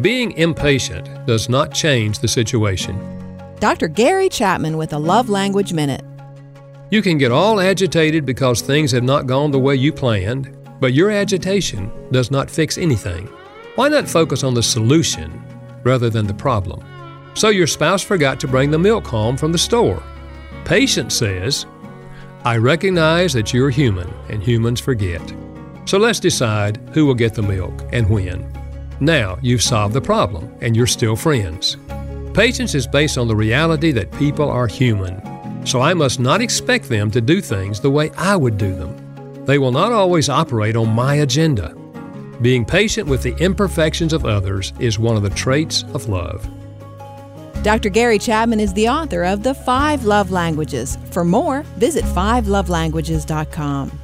Being impatient does not change the situation. Dr. Gary Chapman with a Love Language Minute. You can get all agitated because things have not gone the way you planned, but your agitation does not fix anything. Why not focus on the solution rather than the problem? So your spouse forgot to bring the milk home from the store. Patience says, I recognize that you're human and humans forget. So let's decide who will get the milk and when. Now you've solved the problem and you're still friends. Patience is based on the reality that people are human, so I must not expect them to do things the way I would do them. They will not always operate on my agenda. Being patient with the imperfections of others is one of the traits of love. Dr. Gary Chapman is the author of The Five Love Languages. For more, visit fivelovelanguages.com.